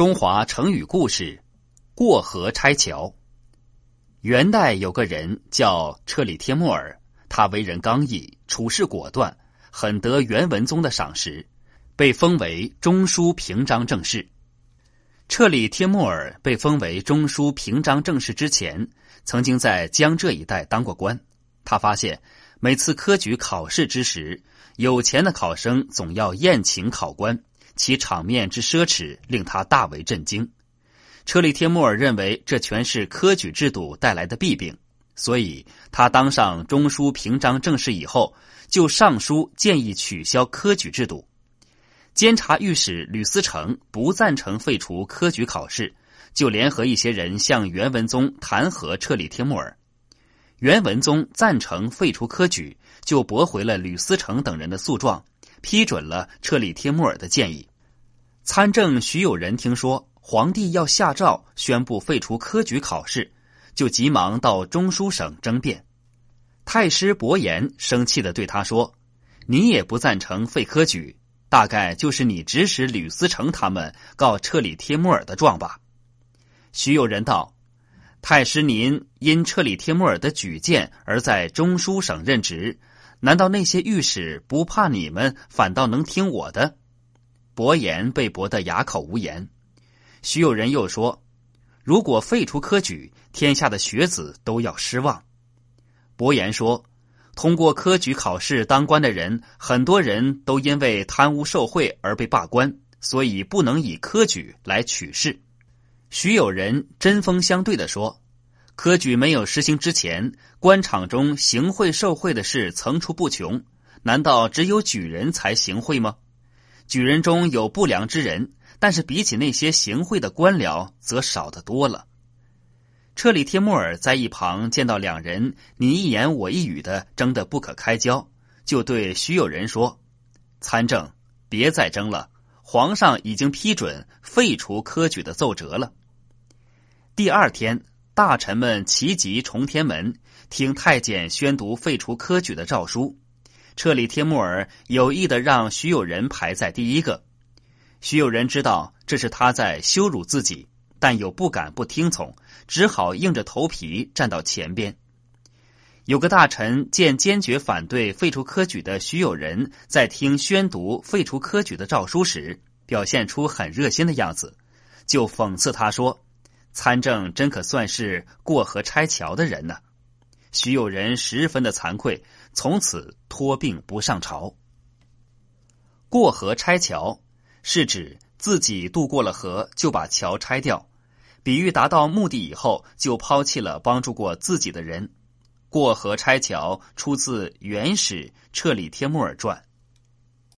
中华成语故事：过河拆桥。元代有个人叫彻里帖木儿，他为人刚毅，处事果断，很得元文宗的赏识，被封为中书平章政事。彻里帖木儿被封为中书平章政事之前，曾经在江浙一带当过官。他发现，每次科举考试之时，有钱的考生总要宴请考官。其场面之奢侈令他大为震惊。车里帖木儿认为这全是科举制度带来的弊病，所以他当上中书平章政事以后，就上书建议取消科举制度。监察御史吕思成不赞成废除科举考试，就联合一些人向元文宗弹劾车里帖木儿。元文宗赞成废除科举，就驳回了吕思成等人的诉状，批准了车里帖木儿的建议。参政徐有仁听说皇帝要下诏宣布废除科举考试，就急忙到中书省争辩。太师伯颜生气的对他说：“你也不赞成废科举，大概就是你指使吕思成他们告彻里帖木儿的状吧？”徐有仁道：“太师您因彻里帖木儿的举荐而在中书省任职，难道那些御史不怕你们，反倒能听我的？”伯颜被驳得哑口无言。徐有人又说：“如果废除科举，天下的学子都要失望。”伯颜说：“通过科举考试当官的人，很多人都因为贪污受贿而被罢官，所以不能以科举来取士。”徐有人针锋相对的说：“科举没有实行之前，官场中行贿受贿的事层出不穷，难道只有举人才行贿吗？”举人中有不良之人，但是比起那些行贿的官僚，则少得多了。车里帖木儿在一旁见到两人你一言我一语的争得不可开交，就对徐有仁说：“参政，别再争了，皇上已经批准废除科举的奏折了。”第二天，大臣们齐集崇天门，听太监宣读废除科举的诏书。彻里帖木儿有意的让徐有仁排在第一个，徐有仁知道这是他在羞辱自己，但又不敢不听从，只好硬着头皮站到前边。有个大臣见坚决反对废除科举的徐有仁在听宣读废除科举的诏书时，表现出很热心的样子，就讽刺他说：“参政真可算是过河拆桥的人呢。”徐有仁十分的惭愧。从此托病不上朝。过河拆桥是指自己渡过了河，就把桥拆掉，比喻达到目的以后就抛弃了帮助过自己的人。过河拆桥出自《元史·彻里帖木儿传》。